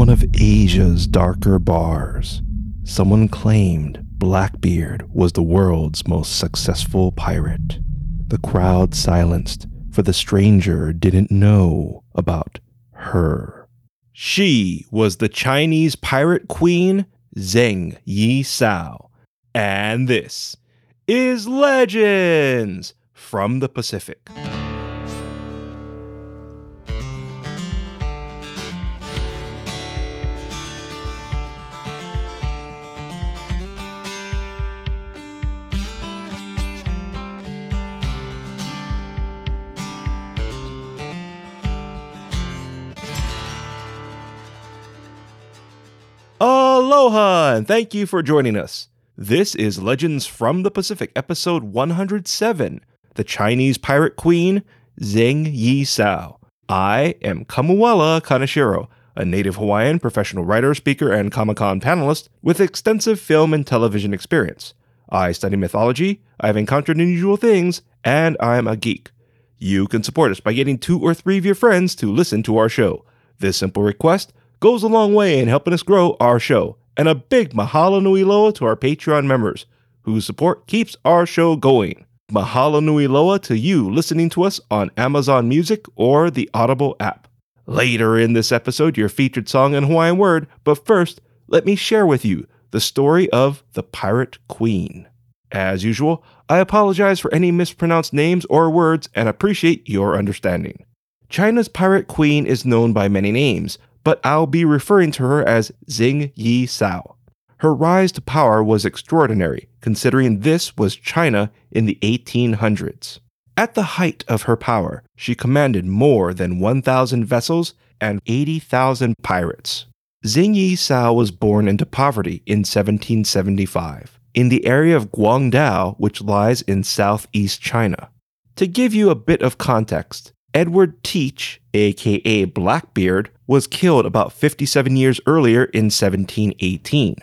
one of Asia's darker bars, someone claimed Blackbeard was the world's most successful pirate. The crowd silenced, for the stranger didn't know about her. She was the Chinese pirate queen Zheng Yi Sao. And this is Legends from the Pacific. Aloha, and thank you for joining us. This is Legends from the Pacific, episode 107 The Chinese Pirate Queen, Zheng Yi Sao. I am Kamuela Kaneshiro, a native Hawaiian professional writer, speaker, and Comic Con panelist with extensive film and television experience. I study mythology, I have encountered unusual things, and I'm a geek. You can support us by getting two or three of your friends to listen to our show. This simple request goes a long way in helping us grow our show. And a big mahalo nui loa to our Patreon members, whose support keeps our show going. Mahalo nui loa to you listening to us on Amazon Music or the Audible app. Later in this episode, your featured song and Hawaiian word, but first, let me share with you the story of the Pirate Queen. As usual, I apologize for any mispronounced names or words and appreciate your understanding. China's Pirate Queen is known by many names, but I'll be referring to her as Zheng Yi Sao. Her rise to power was extraordinary, considering this was China in the 1800s. At the height of her power, she commanded more than 1,000 vessels and 80,000 pirates. Zheng Yi Sao was born into poverty in 1775 in the area of Guangdao, which lies in southeast China. To give you a bit of context, Edward Teach, aka Blackbeard, was killed about 57 years earlier in 1718.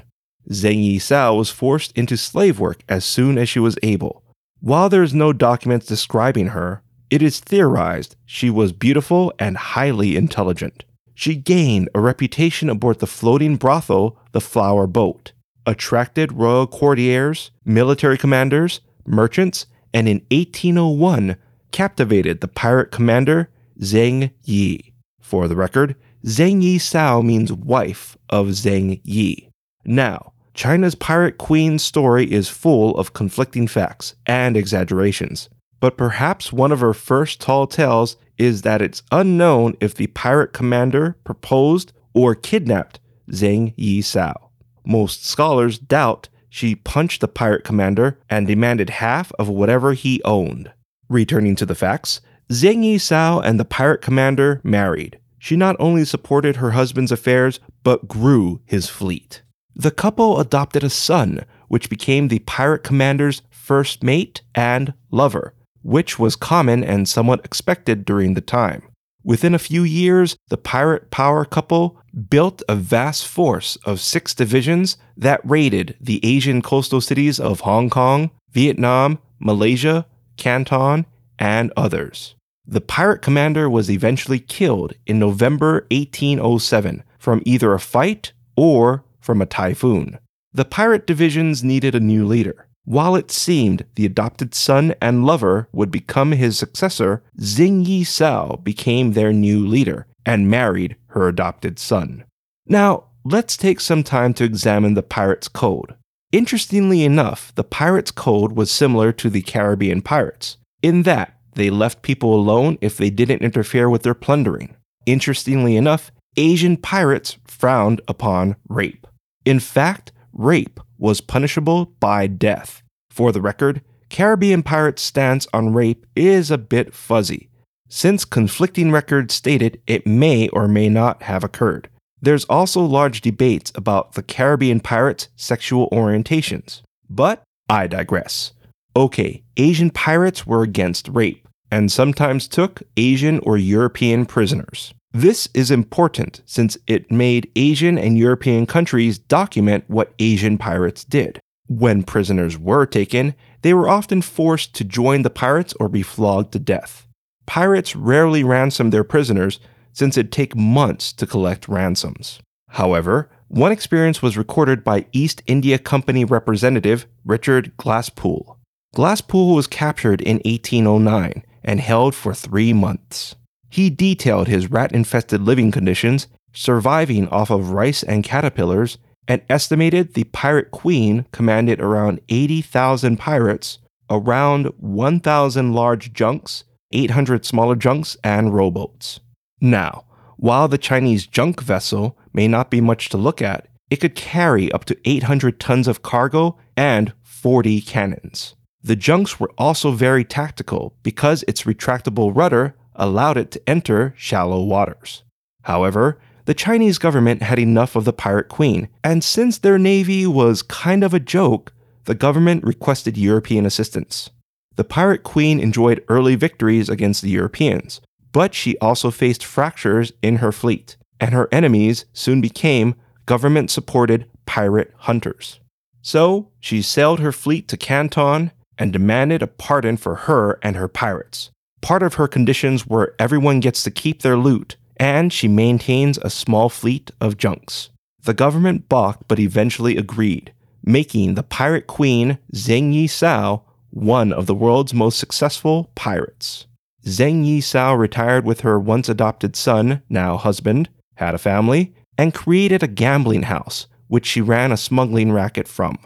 Zheng Yi Sao was forced into slave work as soon as she was able. While there is no documents describing her, it is theorized she was beautiful and highly intelligent. She gained a reputation aboard the floating brothel, the Flower Boat, attracted royal courtiers, military commanders, merchants, and in 1801 captivated the pirate commander Zheng Yi. For the record, Zheng Yi Sao means wife of Zheng Yi. Now, China's pirate queen story is full of conflicting facts and exaggerations, but perhaps one of her first tall tales is that it's unknown if the pirate commander proposed or kidnapped Zheng Yi Sao. Most scholars doubt she punched the pirate commander and demanded half of whatever he owned. Returning to the facts, Zheng Yi Sao and the pirate commander married. She not only supported her husband's affairs, but grew his fleet. The couple adopted a son, which became the pirate commander's first mate and lover, which was common and somewhat expected during the time. Within a few years, the pirate power couple built a vast force of six divisions that raided the Asian coastal cities of Hong Kong, Vietnam, Malaysia, Canton, and others. The pirate commander was eventually killed in November 1807 from either a fight or from a typhoon. The pirate divisions needed a new leader. While it seemed the adopted son and lover would become his successor, Zheng Yi Sao became their new leader and married her adopted son. Now, let's take some time to examine the pirates' code. Interestingly enough, the pirates' code was similar to the Caribbean pirates, in that they left people alone if they didn't interfere with their plundering. Interestingly enough, Asian pirates frowned upon rape. In fact, rape was punishable by death. For the record, Caribbean pirates' stance on rape is a bit fuzzy, since conflicting records stated it may or may not have occurred. There's also large debates about the Caribbean pirates' sexual orientations. But I digress. Okay, Asian pirates were against rape and sometimes took Asian or European prisoners. This is important since it made Asian and European countries document what Asian pirates did. When prisoners were taken, they were often forced to join the pirates or be flogged to death. Pirates rarely ransomed their prisoners since it'd take months to collect ransoms. However, one experience was recorded by East India Company representative Richard Glasspool. Glasspool was captured in 1809 and held for three months. He detailed his rat infested living conditions, surviving off of rice and caterpillars, and estimated the pirate queen commanded around 80,000 pirates, around 1,000 large junks, 800 smaller junks, and rowboats. Now, while the Chinese junk vessel may not be much to look at, it could carry up to 800 tons of cargo and 40 cannons. The junks were also very tactical because its retractable rudder allowed it to enter shallow waters. However, the Chinese government had enough of the Pirate Queen, and since their navy was kind of a joke, the government requested European assistance. The Pirate Queen enjoyed early victories against the Europeans, but she also faced fractures in her fleet, and her enemies soon became government supported pirate hunters. So she sailed her fleet to Canton and demanded a pardon for her and her pirates. Part of her conditions were everyone gets to keep their loot, and she maintains a small fleet of junks. The government balked but eventually agreed, making the pirate queen Zheng Yi Sao one of the world's most successful pirates. Zheng Yi Sao retired with her once adopted son, now husband, had a family, and created a gambling house, which she ran a smuggling racket from.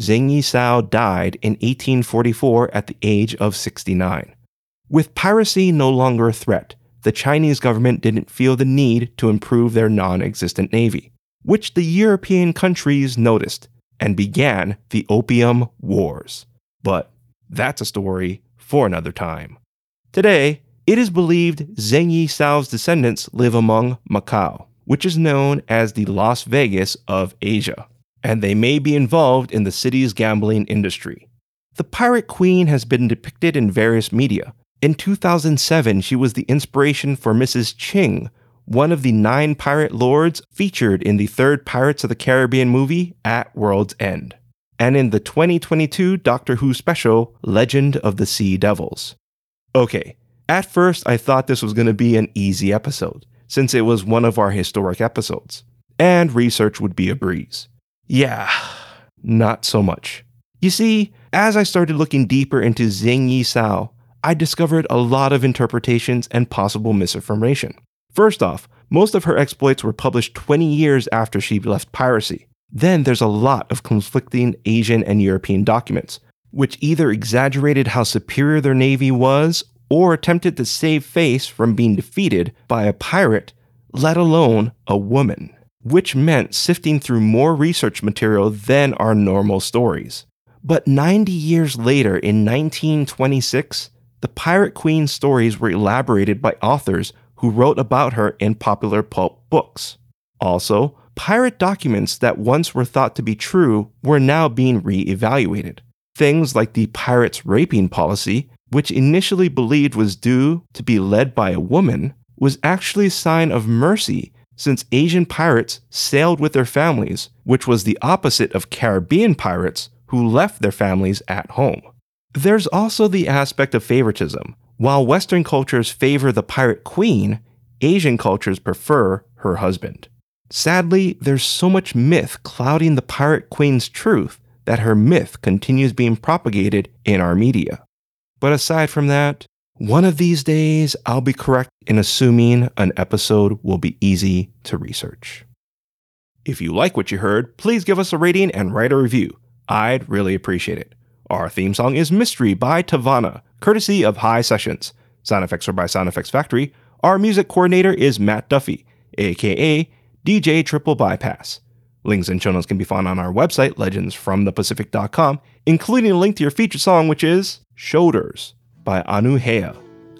Zheng Yi Sao died in 1844 at the age of 69. With piracy no longer a threat, the Chinese government didn't feel the need to improve their non existent navy, which the European countries noticed and began the Opium Wars. But that's a story for another time. Today, it is believed Zheng Yi Sao's descendants live among Macau, which is known as the Las Vegas of Asia, and they may be involved in the city's gambling industry. The Pirate Queen has been depicted in various media. In 2007, she was the inspiration for Mrs. Ching, one of the nine pirate lords featured in the third Pirates of the Caribbean movie at World's End, and in the 2022 Doctor Who special Legend of the Sea Devils. Okay, at first I thought this was going to be an easy episode since it was one of our historic episodes, and research would be a breeze. Yeah, not so much. You see, as I started looking deeper into Zheng Yi Sao, I discovered a lot of interpretations and possible misinformation. First off, most of her exploits were published 20 years after she left piracy. Then there's a lot of conflicting Asian and European documents, which either exaggerated how superior their navy was or attempted to save face from being defeated by a pirate, let alone a woman, which meant sifting through more research material than our normal stories. But 90 years later, in 1926, the Pirate Queen stories were elaborated by authors who wrote about her in popular pulp books. Also, pirate documents that once were thought to be true were now being re evaluated. Things like the pirates' raping policy which initially believed was due to be led by a woman, was actually a sign of mercy since Asian pirates sailed with their families, which was the opposite of Caribbean pirates who left their families at home. There's also the aspect of favoritism. While Western cultures favor the pirate queen, Asian cultures prefer her husband. Sadly, there's so much myth clouding the pirate queen's truth that her myth continues being propagated in our media. But aside from that, one of these days I'll be correct in assuming an episode will be easy to research. If you like what you heard, please give us a rating and write a review. I'd really appreciate it. Our theme song is Mystery by Tavana, courtesy of High Sessions. Sound effects are by Sound Effects Factory. Our music coordinator is Matt Duffy, aka DJ Triple Bypass. Links and show notes can be found on our website, legendsfromthepacific.com, including a link to your featured song, which is Shoulders by Anuhea,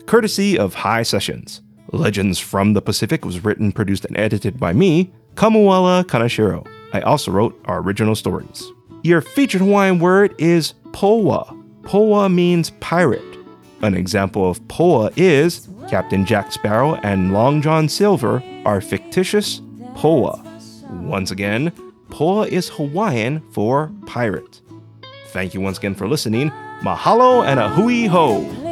courtesy of High Sessions. Legends from the Pacific was written, produced, and edited by me, Kamuela Kaneshiro. I also wrote our original stories. Your featured Hawaiian word is poa. Poa means pirate. An example of poa is Captain Jack Sparrow and Long John Silver are fictitious poa. Once again, poa is Hawaiian for pirate. Thank you once again for listening. Mahalo and a hui ho!